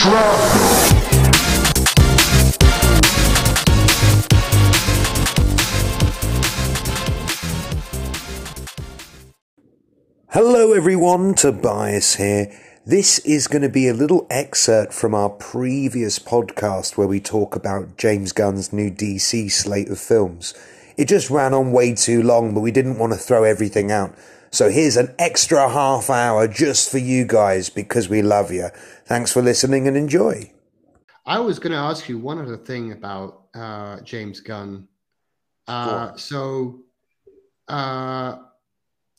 Shrapnel. Hello everyone, Tobias here. This is going to be a little excerpt from our previous podcast where we talk about James Gunn's new DC slate of films. It just ran on way too long, but we didn't want to throw everything out. So here's an extra half hour just for you guys because we love you. Thanks for listening and enjoy. I was going to ask you one other thing about uh, James Gunn. Uh, so, uh,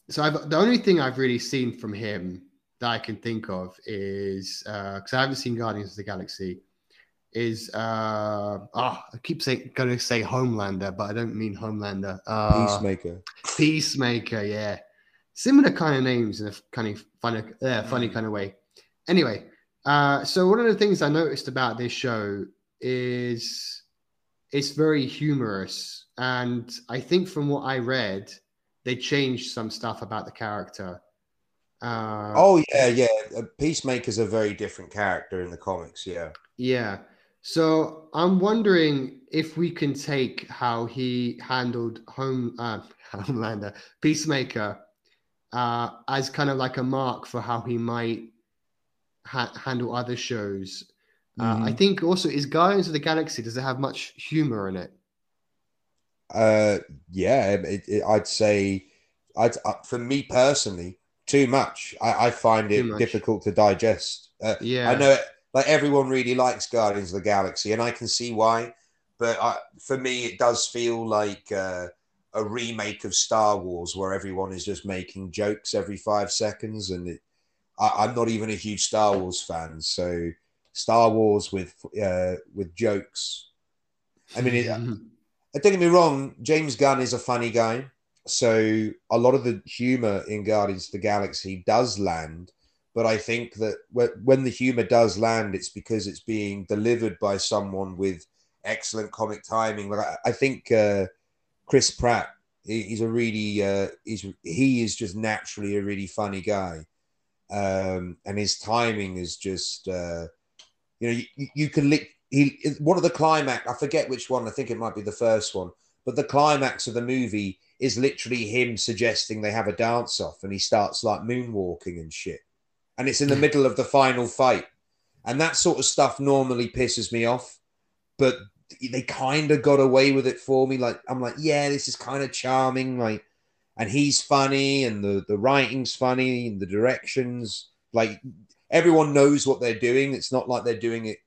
so I've, the only thing I've really seen from him that I can think of is because I haven't seen Guardians of the Galaxy. Is uh oh, I keep saying gonna say Homelander, but I don't mean Homelander. Uh, Peacemaker. Peacemaker, yeah, similar kind of names in a kind of funny, uh, funny kind of way. Anyway, uh, so one of the things I noticed about this show is it's very humorous, and I think from what I read, they changed some stuff about the character. Uh, Oh yeah, yeah. Peacemaker's a very different character in the comics. Yeah. Yeah. So I'm wondering if we can take how he handled home uh, Homelander, Peacemaker, uh, as kind of like a mark for how he might ha- handle other shows. Uh, I think also is Guardians of the Galaxy. Does it have much humor in it? Uh, yeah, it, it, I'd say, I'd uh, for me personally, too much. I, I find it difficult to digest. Uh, Yeah. I know, it, like everyone really likes Guardians of the Galaxy, and I can see why. But I, for me, it does feel like uh, a remake of Star Wars, where everyone is just making jokes every five seconds, and it, I, I'm not even a huge Star Wars fan, so Star Wars with uh, with jokes. I mean, it, Mhm. uh, don't get me wrong, James Gunn is a funny guy. So a lot of the humor in Guardians of the Galaxy does land. But I think that when the humor does land, it's because it's being delivered by someone with excellent comic timing. Like I, I think uh, Chris Pratt, he- he's a really, uh, he's he is just naturally a really funny guy, um, and his timing is just, uh, you know, you, you can lick. He one of the climax. I forget which one. I think it might be the first one. But the climax of the movie is literally him suggesting they have a dance off, and he starts like moonwalking and shit. And it's in the middle of the final fight, and that sort of stuff normally pisses me off. But they kind of got away with it for me. Like I'm like, yeah, this is kind of charming. Like, and he's funny, and the the writing's funny, and the directions. Like everyone knows what they're doing. It's not like they're doing it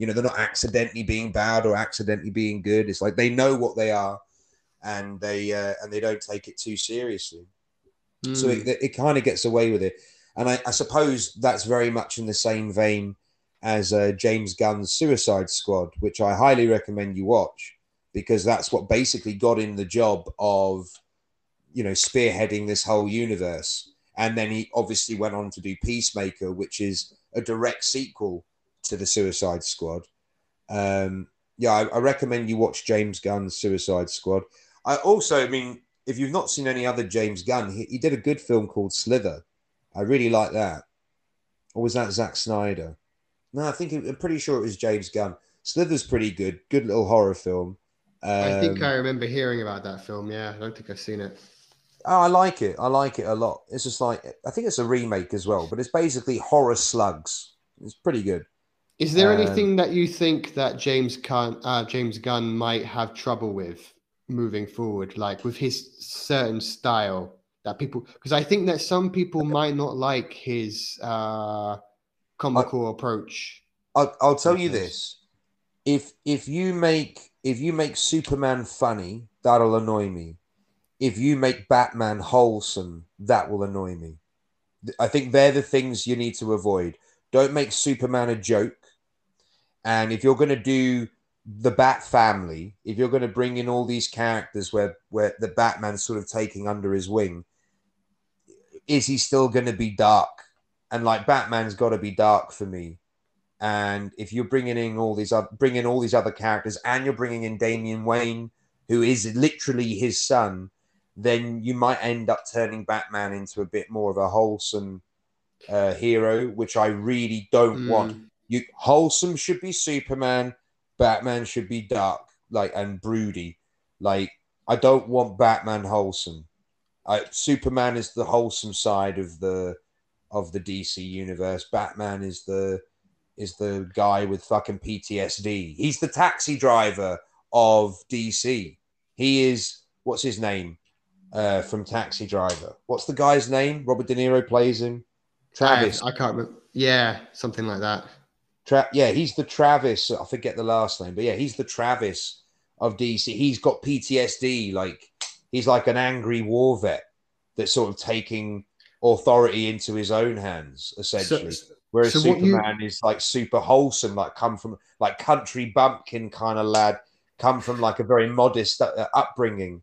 you know they're not accidentally being bad or accidentally being good it's like they know what they are and they uh, and they don't take it too seriously so Mm. it, it kind of gets away with it and I, I suppose that's very much in the same vein as uh, james gunn's suicide squad which i highly recommend you watch because that's what basically got him the job of you know spearheading this whole universe and then he obviously went on to do peacemaker which is a direct sequel to the Suicide Squad. Um, yeah, I, I recommend you watch James Gunn's Suicide Squad. I also, I mean, if you've not seen any other James Gunn, he, he did a good film called Slither. I really like that. Or was that Zack Snyder? No, I think it, I'm pretty sure it was James Gunn. Slither's pretty good. Good little horror film. Um, I think I remember hearing about that film. Yeah, I don't think I've seen it. Oh, I like it. I like it a lot. It's just like I think it's a remake as well, but it's basically horror slugs. It's pretty good. Is there Um, anything that you think that James Gunn, uh, James Gunn might have trouble with moving forward, like with his certain style that people? Because I think that some people might not like his uh, comical approach. I'll, I'll tell you this: if if you make if you make Superman funny, that'll annoy me. If you make Batman wholesome, that will annoy me. I think they're the things you need to avoid. Don't make Superman a joke. And if you're going to do the Bat family, if you're going to bring in all these characters where where the Batman's sort of taking under his wing, is he still going to be dark? And like Batman's got to be dark for me. And if you're bringing in all these other, bringing all these other characters, and you're bringing in Damian Wayne, who is literally his son, then you might end up turning Batman into a bit more of a wholesome uh, hero, which I really don't Mm. want You wholesome should be Superman, Batman should be dark, like and broody. Like I don't want Batman wholesome. I, Superman is the wholesome side of the of the DC universe. Batman is the is the guy with fucking PTSD. He's the taxi driver of DC. He is what's his name uh, from Taxi Driver? What's the guy's name? Robert De Niro plays him. Travis. I, I can't remember. Yeah, something like that. Tra- yeah, he's the Travis. I forget the last name, but yeah, he's the Travis of DC. He's got PTSD. Like he's like an angry war vet that's sort of taking authority into his own hands, essentially. So, Whereas so Superman you... is like super wholesome, like come from like country bumpkin kind of lad, come from like a very modest uh, upbringing.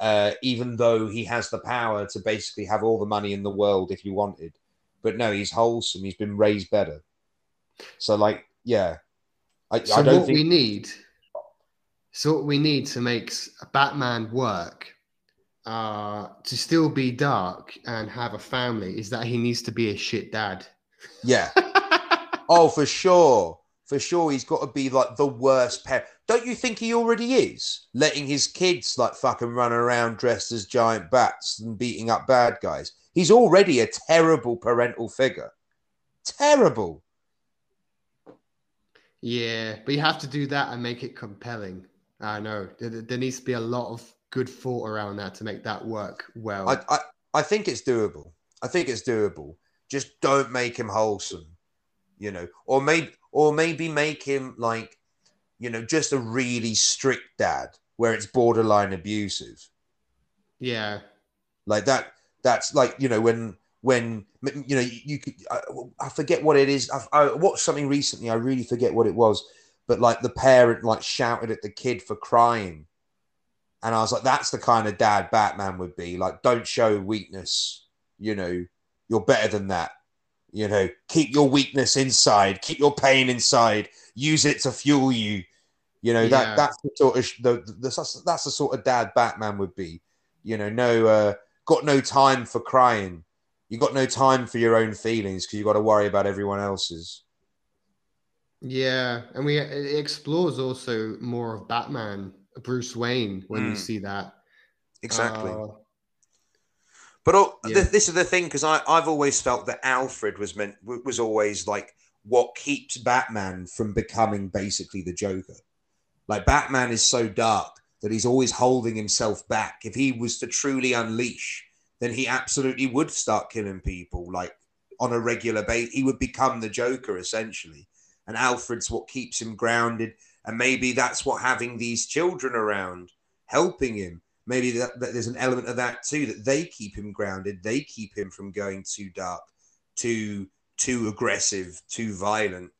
Uh, even though he has the power to basically have all the money in the world if he wanted, but no, he's wholesome. He's been raised better. So, like, yeah, I, so I don't what think... we need, so what we need to make Batman work uh, to still be dark and have a family is that he needs to be a shit dad. Yeah. oh, for sure. For sure. He's got to be like the worst parent. Don't you think he already is? Letting his kids like fucking run around dressed as giant bats and beating up bad guys. He's already a terrible parental figure. Terrible. Yeah, but you have to do that and make it compelling. I know. There, there needs to be a lot of good thought around that to make that work well. I, I, I think it's doable. I think it's doable. Just don't make him wholesome, you know, or maybe or maybe make him like, you know, just a really strict dad where it's borderline abusive. Yeah, like that. That's like you know when when you know you, could I, I, forget what it is. I, I watched something recently. I really forget what it was, but like the parent like shouted at the kid for crying and I was like, that's the kind of dad Batman would be. Like, don't show weakness. You know, you're better than that. You know, keep your weakness inside, keep your pain inside, use it to fuel you. You know, yeah. that that's the sort of the, the, that's the sort of dad Batman would be. You know, no uh, got no time for crying. You got no time for your own feelings because you got to worry about everyone else's. Yeah, and we it explores also more of Batman Bruce Wayne when mm. you see that. Exactly. Uh, but yeah. th- this is the thing because I've always felt that Alfred was meant was always like what keeps Batman from becoming basically the Joker. Like Batman is so dark that he's always holding himself back. If he was to truly unleash, then he absolutely would start killing people like on a regular basis. He would become the Joker essentially. And Alfred's what keeps him grounded. And maybe that's what having these children around helping him. Maybe that, that there's an element of that too, that they keep him grounded. They keep him from going too dark, too too aggressive, too violent.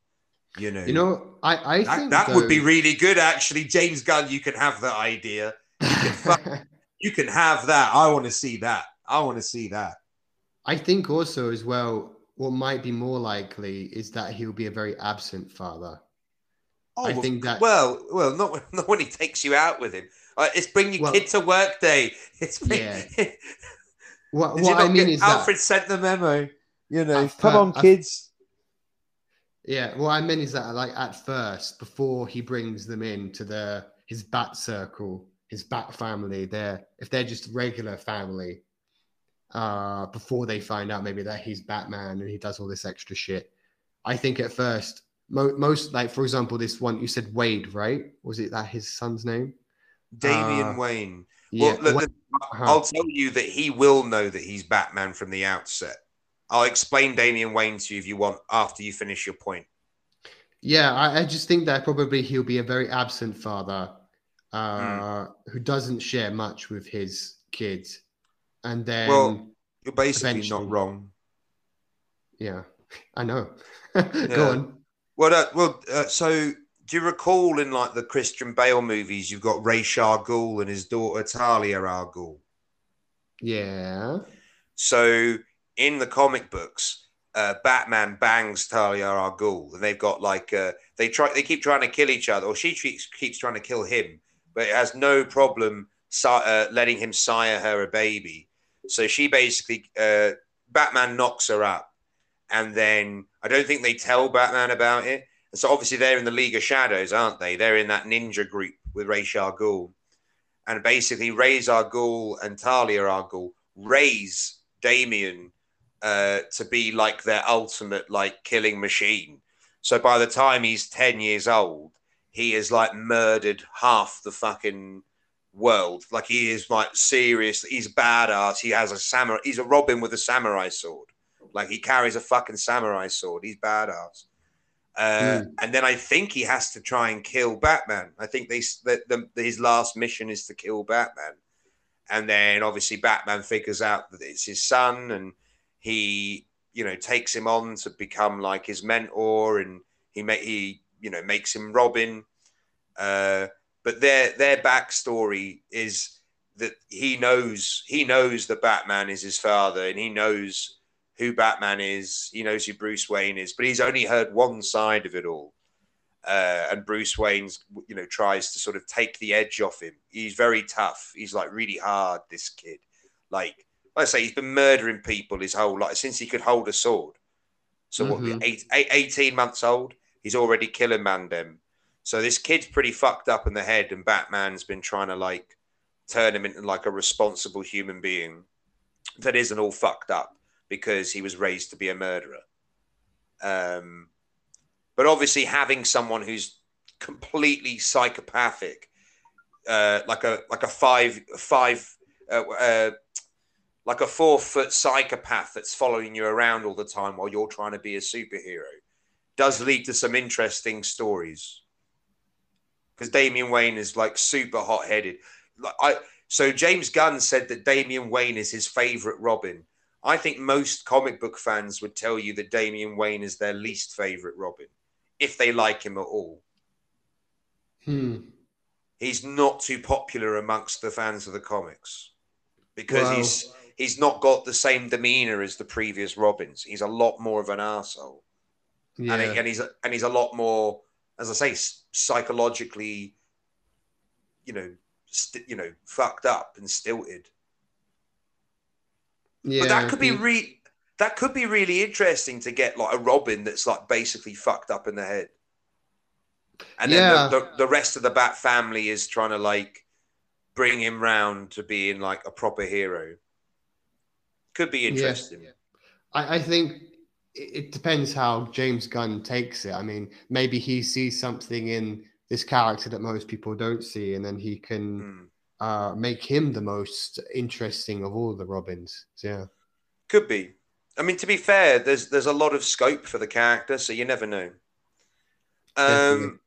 You know, you know, I, I that, think that would be really good. Actually, James Gunn, you can have that idea. You can, you can have that. I want to see that. I want to see that. I think also as well, what might be more likely is that he'll be a very absent father. Oh, I think that. Well, well, not, not when he takes you out with him. Uh, it's bring your well, kid to work day. It's bring, yeah. what, what I mean is that. Alfred that, sent the memo. You know, come on, kids. Yeah, what I mean is that, like at first, before he brings them in to the his bat circle, his bat family, there, if they're just regular family, uh, before they find out maybe that he's Batman and he does all this extra shit, I think at first most like for example this one you said wade right? Was it that his son's name? Damian uh, wayne. well yeah. look, uh-huh. i'll tell you that he will know that he's batman from the outset. I'll explain damian wayne to you if you want after you finish your point. Yeah i, I just think that probably he'll be a very absent father uh, mm. who doesn't share much with his kids. And then well you're basically not wrong. Yeah i know. Go on well, uh, well, uh, so do you recall in like the Christian Bale movies, you've got Ra's Ghul and his daughter Talia al Ghul? Yeah. So in the comic books, uh, Batman bangs Talia al Ghul, and they've got like uh, they try, they keep trying to kill each other, or she keeps, keeps trying to kill him, but it has no problem uh, letting him sire her a baby. So she basically, uh, Batman knocks her up and then I don't think they tell Batman about it. And so obviously they're in the League of Shadows, aren't they? They're in that ninja group with Ra's al Ghul. And basically Ra's al Ghul and Talia al Ghul raise Damian uh, to be like their ultimate like killing machine. So by the time he's 10 years old, he has like murdered half the fucking world. Like he is like serious. He's badass. He has a samurai. He's a Robin with a samurai sword. Like he carries a fucking samurai sword. He's badass. Uh, mm. And then I think he has to try and kill Batman. I think they the, the, his last mission is to kill Batman. And then obviously Batman figures out that it's his son, and he you know takes him on to become like his mentor, and he make he you know makes him Robin. Uh, but their their backstory is that he knows he knows that Batman is his father, and he knows who Batman is. He knows who Bruce Wayne is, but he's only heard one side of it all. Uh, and Bruce Wayne's, you know, tries to sort of take the edge off him. He's very tough. He's like really hard. This kid, like, like I say, he's been murdering people his whole life since he could hold a sword. So mm-hmm. what? Eight, eight, 18 months old, he's already killing man them. So this kid's pretty fucked up in the head, and Batman's been trying to like turn him into like a responsible human being that isn't all fucked up because he was raised to be a murderer. Um, but obviously, having someone who's completely psychopathic, uh, like a like a five five uh, uh, like a four foot psychopath that's following you around all the time while you're trying to be a superhero, does lead to some interesting stories because Damian Wayne is like super hot headed. Like I so James Gunn said that Damian Wayne is his favorite Robin. I think most comic book fans would tell you that Damian Wayne is their least favorite Robin, if they like him at all. Hmm. He's not too popular amongst the fans of the comics because he's he's not got the same demeanor as the previous Robins. He's a lot more of an asshole, yeah. and, he, and he's and he's a lot more as I say, psychologically, you know, st- you know, fucked up and stilted. Yeah, but that could be re- that could be really interesting to get like a Robin that's like basically fucked up in the head, and then yeah. the, the, the rest of the Bat family is trying to like bring him round to being like a proper hero. Could be interesting. Yeah. I, I think it depends how James Gunn takes it. I mean, maybe he sees something in this character that most people don't see, and then he can mm. Uh, make him the most interesting of all the Robins. Yeah, could be. I mean, to be fair, there's there's a lot of scope for the character, so you never know. Um,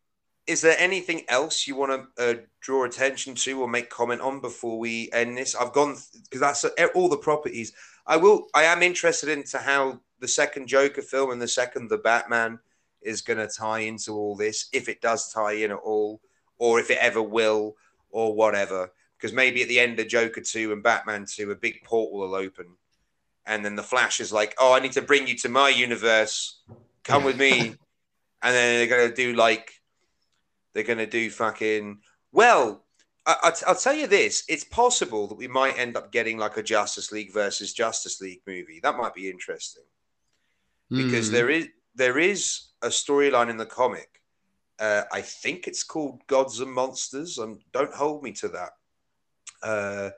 is there anything else you want to uh, draw attention to or make comment on before we end this? I've gone because that's uh, all the properties. I will. I am interested into how the second Joker film and the second The Batman is going to tie into all this, if it does tie in at all, or if it ever will, or whatever. Because maybe at the end of Joker 2 and Batman 2, a big portal will open. And then the Flash is like, oh, I need to bring you to my universe. Come with me. and then they're going to do like, they're going to do fucking, well, I, will tell you this: it's possible that we might end up getting like a Justice League versus Justice League movie. That might be interesting because mm. there is there is a storyline in the comic. Uh, I think it's called Gods and Monsters. Um, don't hold me to that. Uh,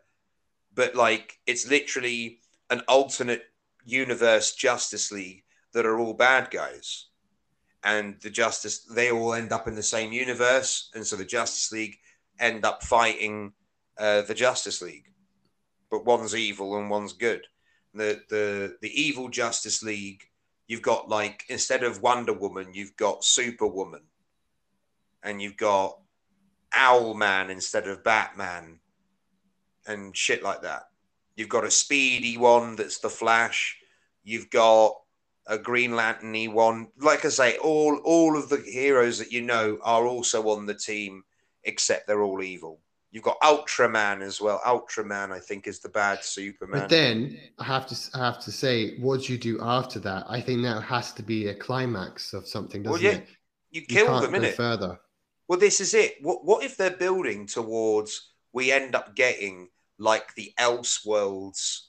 but like, it's literally an alternate universe Justice League that are all bad guys, and the Justice they all end up in the same universe, and so the Justice League end up fighting uh, the Justice League, but one's evil and one's good. The the the evil Justice League you've got like instead of Wonder Woman, you've got Superwoman, and you've got Owlman instead of Batman, and shit like that. You've got a speedy one that's the Flash. You've got a Green Lanterny one. Like I say, all all of the heroes that you know are also on the team, except they're all evil. You've got Ultraman as well. Ultraman, I think, is the bad Superman. But then I have to I have to say, what do you do after that? I think that has to be a climax of something, doesn't well, yeah, it? You, you kill them, innit? Further. Well, this is it. What what if they're building towards we end up getting like the Elseworlds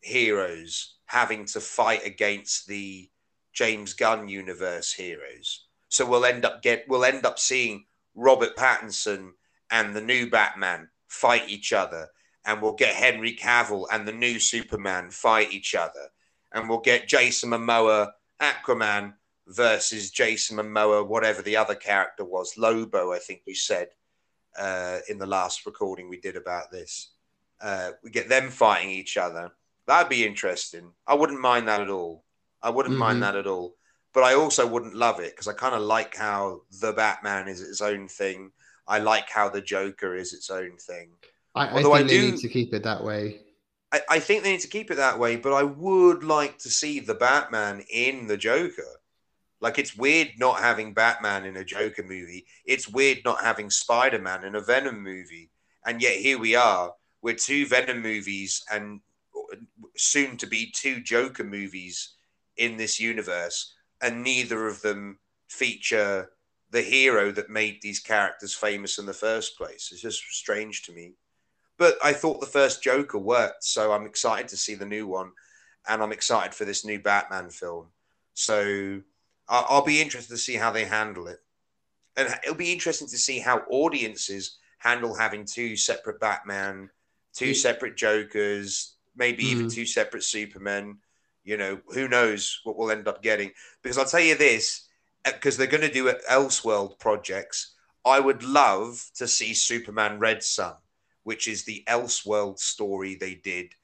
heroes having to fight against the James Gunn universe heroes? So we'll end up get we'll end up seeing Robert Pattinson and the new Batman fight each other, and we'll get Henry Cavill and the new Superman fight each other, and we'll get Jason Momoa Aquaman versus Jason Momoa, whatever the other character was, Lobo, I think we said uh, in the last recording we did about this. Uh, we get them fighting each other. That'd be interesting. I wouldn't mind that at all. I wouldn't mm-hmm. mind that at all. But I also wouldn't love it because I kind of like how the Batman is its own thing. I like how the Joker is its own thing. I, I think I do, they need to keep it that way. I, I think they need to keep it that way, but I would like to see the Batman in the Joker. Like it's weird not having Batman in a Joker movie. It's weird not having Spider Man in a Venom movie. And yet here we are. We're two Venom movies and soon to be two Joker movies in this universe, and neither of them feature the hero that made these characters famous in the first place. It's just strange to me. But I thought the first Joker worked, so I'm excited to see the new one, and I'm excited for this new Batman film. So I'll be interested to see how they handle it, and it'll be interesting to see how audiences handle having two separate Batman, two separate Jokers, maybe mm. even two separate Supermen. You know, who knows what we'll end up getting? Because I'll tell you this, because uh, they're going to do Elseworld projects. I would love to see Superman Red Sun, which is the Elseworld story they did,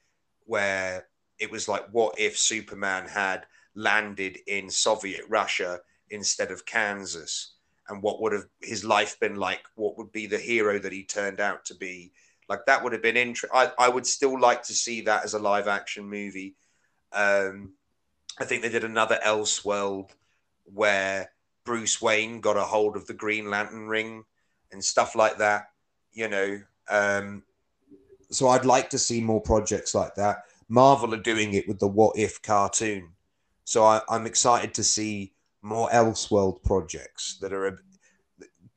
where it was like, what if Superman had landed in Soviet Russia instead of Kansas? And what would have his life been like? What would be the hero that he turned out to be? Like that would have been interesting. I, would still like to see that as a live action movie. Um, I think they did another Elseworld where Bruce Wayne got a hold of the Green Lantern ring and stuff like that. You know, um, so I'd like to see more projects like that. Marvel are doing it with the What If cartoon, so I, am excited to see more Elseworld projects that are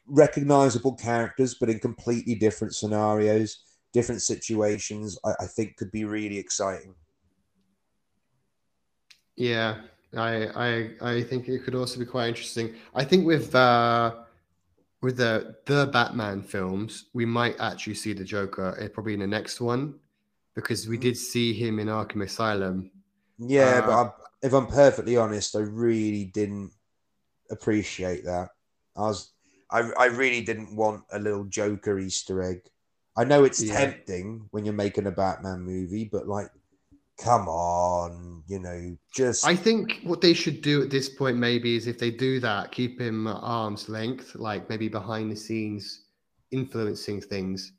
recognizable characters, but in completely different scenarios, different situations. I, I think could be really exciting. Yeah, I, I I think it could also be quite interesting. I think with uh, with the the Batman films, we might actually see the Joker uh, probably in the next one because we did see him in Arkham Asylum. Yeah, uh, but if I'm perfectly honest, I really didn't appreciate that. I was I, I really didn't want a little Joker Easter egg. I know it's yeah. tempting when you're making a Batman movie, but like, come on, you know, just. I think what they should do at this point maybe is if they do that, keep him at arm's length, like maybe behind the scenes, influencing things.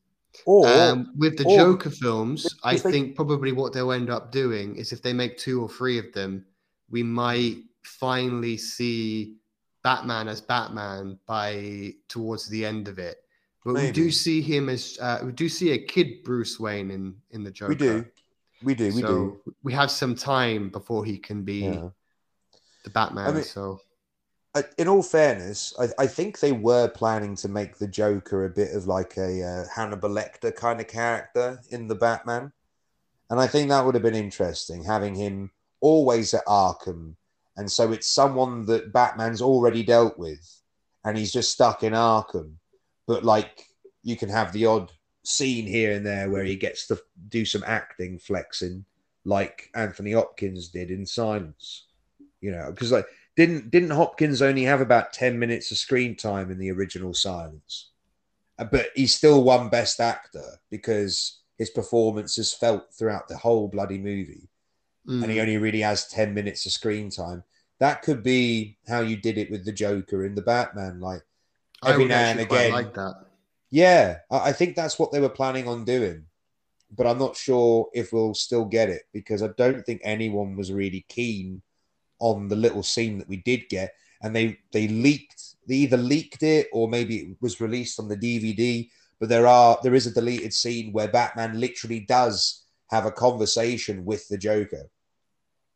Or um, with the or, Joker films, I they... think probably what they'll end up doing is if they make two or three of them, we might finally see Batman as Batman by towards the end of it. But Maybe. we do see him as uh, we do see a kid Bruce Wayne in in the Joker. We do, we do, we so do. We have some time before he can be yeah. the Batman. I mean, so, in all fairness, I, I, think they were planning to make the Joker a bit of like a uh, Hannibal Lecter kind of character in the Batman, and I think that would have been interesting having him always at Arkham and so it's someone that Batman's already dealt with, and he's just stuck in Arkham. But like you can have the odd scene here and there where he gets to do some acting flexing, like Anthony Hopkins did in Silence. You know, because like didn't didn't Hopkins only have about ten minutes of screen time in the original Silence, uh, but he still won Best Actor because his performance is felt throughout the whole bloody movie mm. and he only really has 10 minutes of screen time. That could be how you did it with the Joker in the Batman. Like every now and again. like that. Yeah, I think that's what they were planning on doing. But I'm not sure if we'll still get it because I don't think anyone was really keen on the little scene that we did get. And they they leaked they either leaked it or maybe it was released on the DVD. But there are there is a deleted scene where Batman literally does have a conversation with the Joker.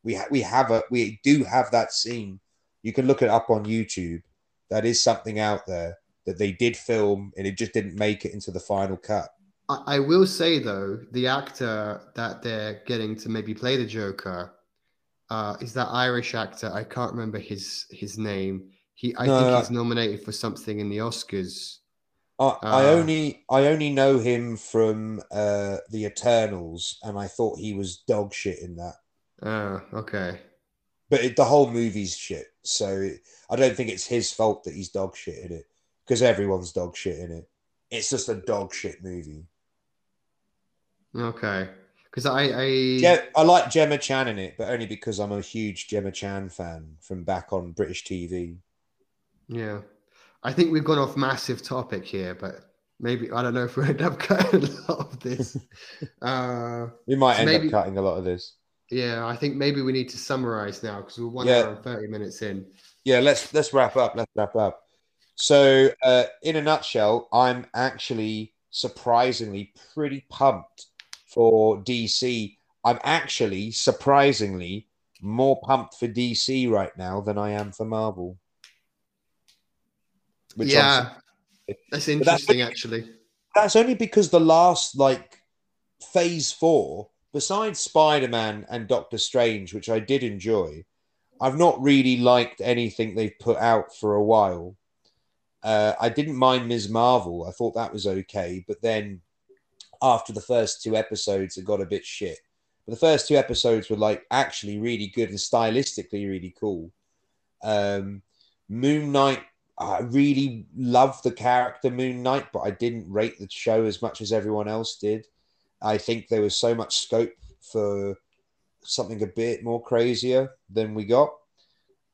We ha- we have a we do have that scene. You can look it up on YouTube. That is something out there that they did film, and it just didn't make it into the final cut. I, I will say though, the actor that they're getting to maybe play the Joker uh, is that Irish actor. I can't remember his his name. He, I no, think he's nominated for something in the Oscars. I, uh, I only, I only know him from uh, the Eternals, and I thought he was dog shit in that. Oh, okay. But it, the whole movie's shit, so it, I don't think it's his fault that he's dog shit in it because everyone's dog shit in it. It's just a dog shit movie. Okay. Because I, I yeah, I like Gemma Chan in it, but only because I'm a huge Gemma Chan fan from back on British TV. Yeah, I think we've gone off massive topic here, but maybe I don't know if we end up cutting a lot of this. Uh, we might end maybe, up cutting a lot of this. Yeah, I think maybe we need to summarize now because we're one yeah. hour and thirty minutes in. Yeah, let's let's wrap up. Let's wrap up. So, uh, in a nutshell, I'm actually surprisingly pretty pumped for DC. I'm actually surprisingly more pumped for DC right now than I am for Marvel. yeah, that's interesting. That's, actually, that's only because the last like Phase Four, besides Spider Man and Doctor Strange, which I did enjoy, I've not really liked anything they've put out for a while. Uh, I didn't mind Ms. Marvel. I thought that was okay, but then after the first two episodes, it got a bit shit. But the first two episodes were like actually really good and stylistically really cool. Um, Moon Knight, I really loved the character Moon Knight, but I didn't rate the show as much as everyone else did. I think there was so much scope for something a bit more crazier than we got.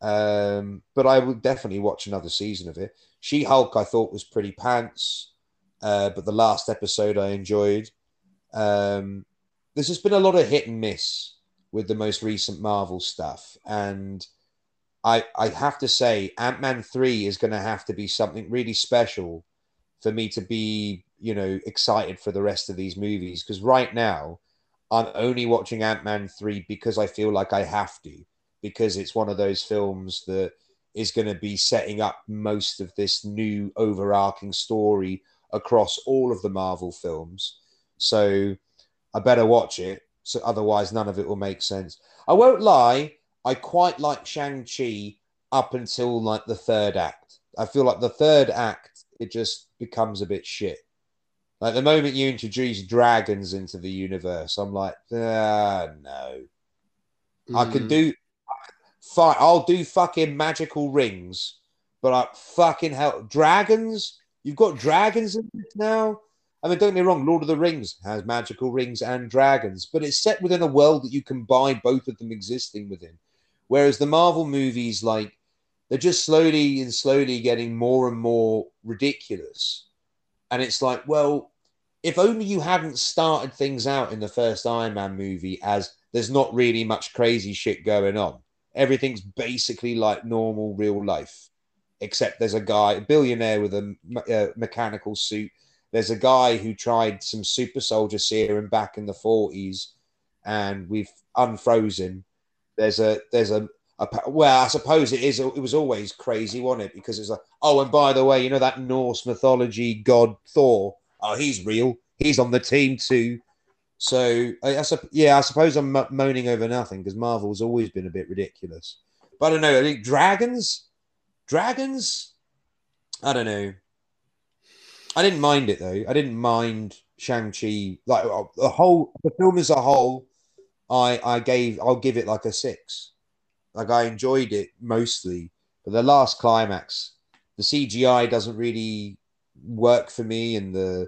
Um, but I would definitely watch another season of it. She Hulk, I thought was pretty pants. Uh, but the last episode I enjoyed. Um, there's just been a lot of hit and miss with the most recent Marvel stuff, and I I have to say Ant Man three is going to have to be something really special for me to be you know excited for the rest of these movies. Because right now I'm only watching Ant Man three because I feel like I have to. Because it's one of those films that is going to be setting up most of this new overarching story across all of the Marvel films. So I better watch it. So otherwise, none of it will make sense. I won't lie. I quite like Shang Chi up until like the third act. I feel like the third act it just becomes a bit shit. Like the moment you introduce dragons into the universe, I'm like, ah, no. Mm. I can mm. do fine. I'll do fucking magical rings, but I fucking hell, dragons. You've got dragons in this now. I mean, don't get me wrong, Lord of the Rings has magical rings and dragons, but it's set within a world that you can buy both of them existing within. Whereas the Marvel movies, like, they're just slowly and slowly getting more and more ridiculous. And it's like, well, if only you hadn't started things out in the first Iron Man movie as there's not really much crazy shit going on. Everything's basically like normal real life except there's a guy, a billionaire with a mechanical suit. There's a guy who tried some super soldier serum back in the 40s, and we've unfrozen. There's a there's a, a well, I suppose it is. It was always crazy, wasn't it? Because it's like, oh, and by the way, you know that Norse mythology god Thor. Oh, he's real. He's on the team too. So, I, I yeah, I suppose I'm moaning over nothing because Marvel's always been a bit ridiculous. But I don't know. I think dragons Dragons, I don't know. I didn't mind it though. I didn't mind Shang Chi. Like uh, the whole the film as a whole, I I gave I'll give it like a six. Like I enjoyed it mostly, but the last climax, the CGI doesn't really work for me, and the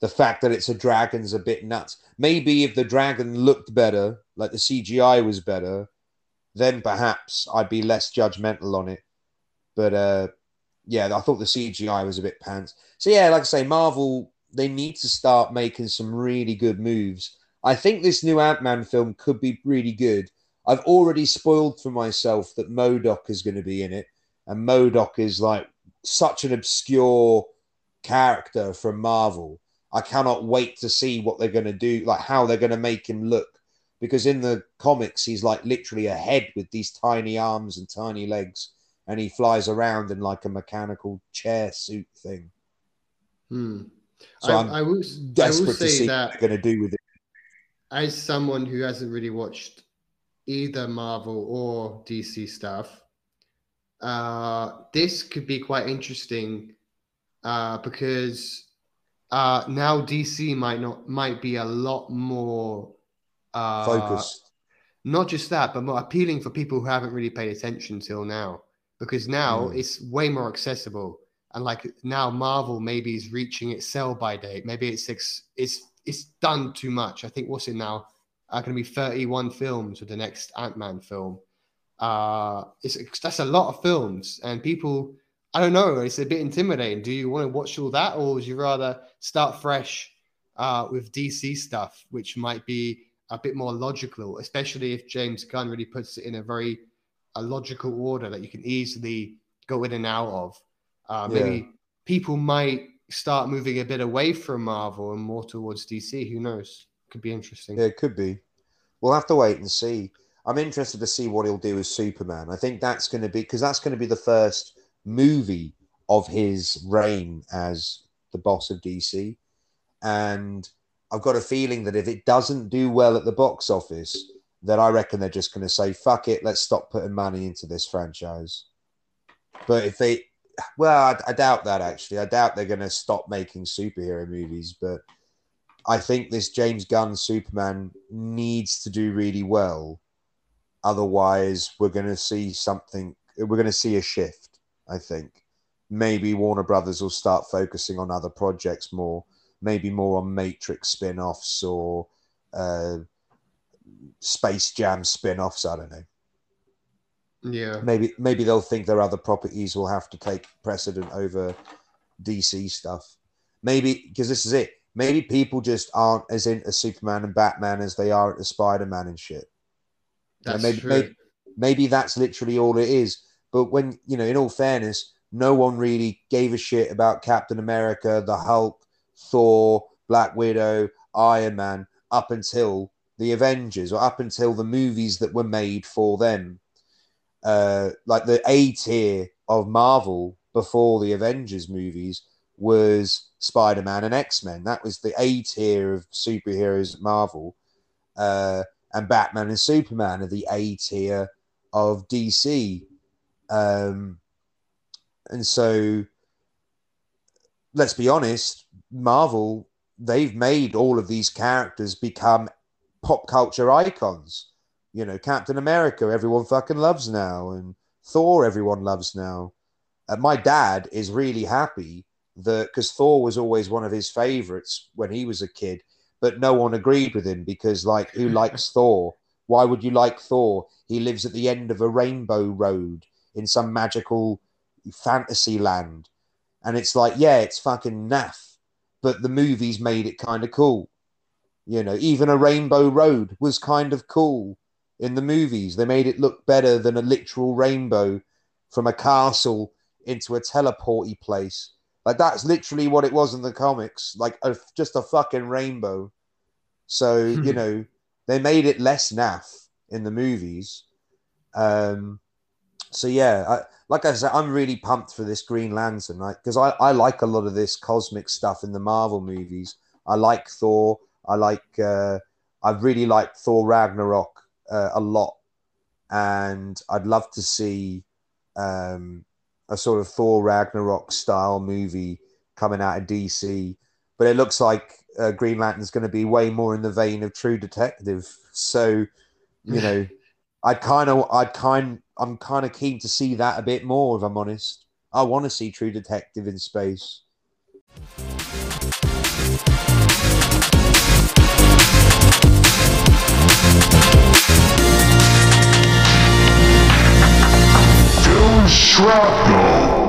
the fact that it's a dragon's a bit nuts. Maybe if the dragon looked better, like the CGI was better, then perhaps I'd be less judgmental on it. But uh, yeah, I thought the CGI was a bit pants. So yeah, like I say, Marvel they need to start making some really good moves. I think this new Ant Man film could be really good. I've already spoiled for myself that MODOK is going to be in it, and MODOK is like such an obscure character from Marvel. I cannot wait to see what they're going to do, like how they're going to make him look. Because in the comics, he's like literally a head with these tiny arms and tiny legs and he flies around in like a mechanical chair suit thing. Hmm. So I, I'm I will, desperate I will say to see that what they're going to do with it. As someone who hasn't really watched either Marvel or DC stuff, uh, this could be quite interesting uh, because uh, now DC might not might be a lot more uh, focused. Not just that, but more appealing for people who haven't really paid attention till now. Because now mm. it's way more accessible, and like now Marvel maybe is reaching its sell by date. Maybe it's it's it's done too much. I think what's it now? Uh, going to be 31 films with the next Ant Man film. Uh, it's that's a lot of films, and people I don't know. It's a bit intimidating. Do you want to watch all that, or would you rather start fresh uh, with DC stuff, which might be a bit more logical, especially if James Gunn really puts it in a very a logical order that you can easily go in and out of. Uh, maybe yeah. people might start moving a bit away from Marvel and more towards DC. Who knows? Could be interesting. Yeah, it could be. We'll have to wait and see. I'm interested to see what he'll do with Superman. I think that's going to be because that's going to be the first movie of his reign as the boss of DC. And I've got a feeling that if it doesn't do well at the box office, then I reckon they're just going to say, fuck it, let's stop putting money into this franchise. But if they, well, I, I doubt that actually. I doubt they're going to stop making superhero movies. But I think this James Gunn Superman needs to do really well. Otherwise, we're going to see something, we're going to see a shift. I think maybe Warner Brothers will start focusing on other projects more, maybe more on Matrix spin offs or uh, Space Jam spin offs. I don't know. Yeah. Maybe maybe they'll think their other properties will have to take precedent over DC stuff. Maybe because this is it. Maybe people just aren't as into Superman and Batman as they are at the Spider Man and shit. That's maybe, true. Maybe, maybe that's literally all it is. But when, you know, in all fairness, no one really gave a shit about Captain America, the Hulk, Thor, Black Widow, Iron Man up until the Avengers or up until the movies that were made for them. Uh, like the A tier of Marvel before the Avengers movies was Spider Man and X Men. That was the A tier of superheroes at Marvel. Uh, and Batman and Superman are the A tier of DC. Um, and so, let's be honest, Marvel, they've made all of these characters become pop culture icons. You know, Captain America, everyone fucking loves now, and Thor, everyone loves now. And my dad is really happy that because Thor was always one of his favorites when he was a kid, but no one agreed with him because, like, who likes Thor? Why would you like Thor? He lives at the end of a rainbow road in some magical fantasy land. And it's like, yeah, it's fucking naff, but the movies made it kind of cool. You know, even a Rainbow Road was kind of cool in the movies. They made it look better than a literal rainbow from a castle into a teleporty place. Like that's literally what it was in the comics, like a, just a fucking rainbow. So you know, they made it less naff in the movies. Um, so yeah, I, like I said, I'm really pumped for this Green Lantern, right? Because I, I like a lot of this cosmic stuff in the Marvel movies. I like Thor. I like. Uh, I really like Thor Ragnarok uh, a lot, and I'd love to see um, a sort of Thor Ragnarok style movie coming out of DC. But it looks like uh, Green Lantern's going to be way more in the vein of True Detective. So, you know, I'd kind of, I'd kind, I'm kind of keen to see that a bit more. If I'm honest, I want to see True Detective in space. Shrapnel!